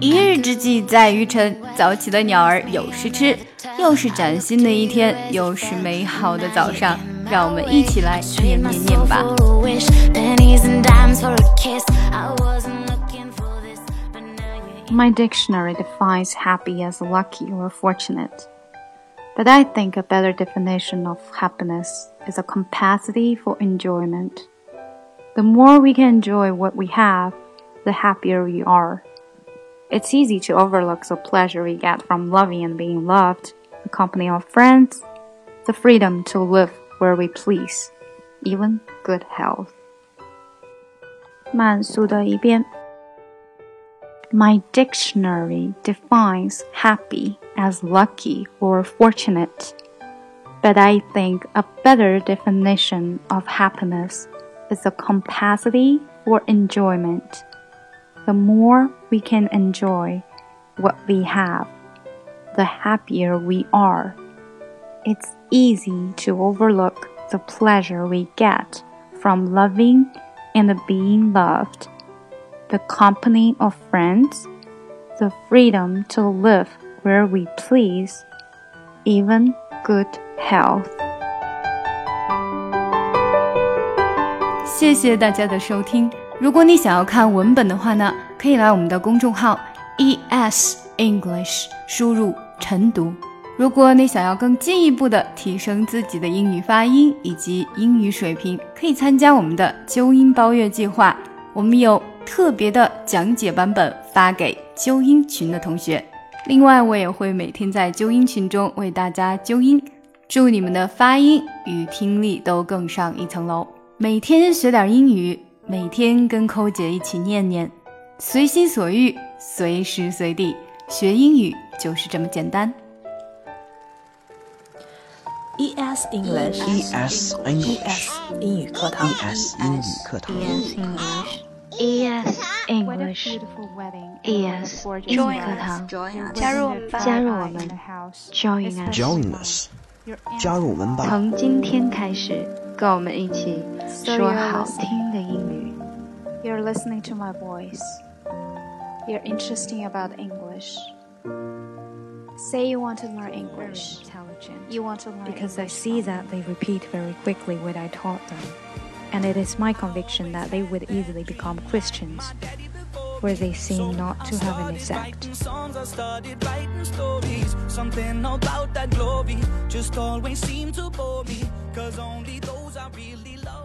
一日之计在于晨，早起的鸟儿有食吃。又是崭新的一天，又是美好的早上，让我们一起来念念念吧。My dictionary defines happy as lucky or fortunate. But I think a better definition of happiness is a capacity for enjoyment. The more we can enjoy what we have, the happier we are. It's easy to overlook the pleasure we get from loving and being loved, the company of friends, the freedom to live where we please, even good health. 慢速的一遍。My dictionary defines happy as lucky or fortunate, but I think a better definition of happiness is a capacity for enjoyment the more we can enjoy what we have, the happier we are. It's easy to overlook the pleasure we get from loving and being loved, the company of friends, the freedom to live where we please, even good health. 谢谢大家的收听。 如果你想要看文本的话呢，可以来我们的公众号 E S English 输入晨读。如果你想要更进一步的提升自己的英语发音以及英语水平，可以参加我们的纠音包月计划。我们有特别的讲解版本发给纠音群的同学。另外，我也会每天在纠音群中为大家纠音，祝你们的发音与听力都更上一层楼。每天学点英语。每天跟扣姐一起念念，随心所欲，随时随地学英语就是这么简单。E S English E S English 英语课堂。E S 英语课堂 E S English E S 英语课堂，加入加入我们，Join us Join us 加入我们吧。从今天开始，跟我们一起说好听的英语。 You're listening to my voice. You're interesting about English. Say you want to learn English. You want to learn because I English see that they repeat very quickly what I taught them. And it is my conviction that they would easily become Christians, where they seem not to have any sect. songs I started writing stories something about that glory just always seemed to bore me cause only those I really love.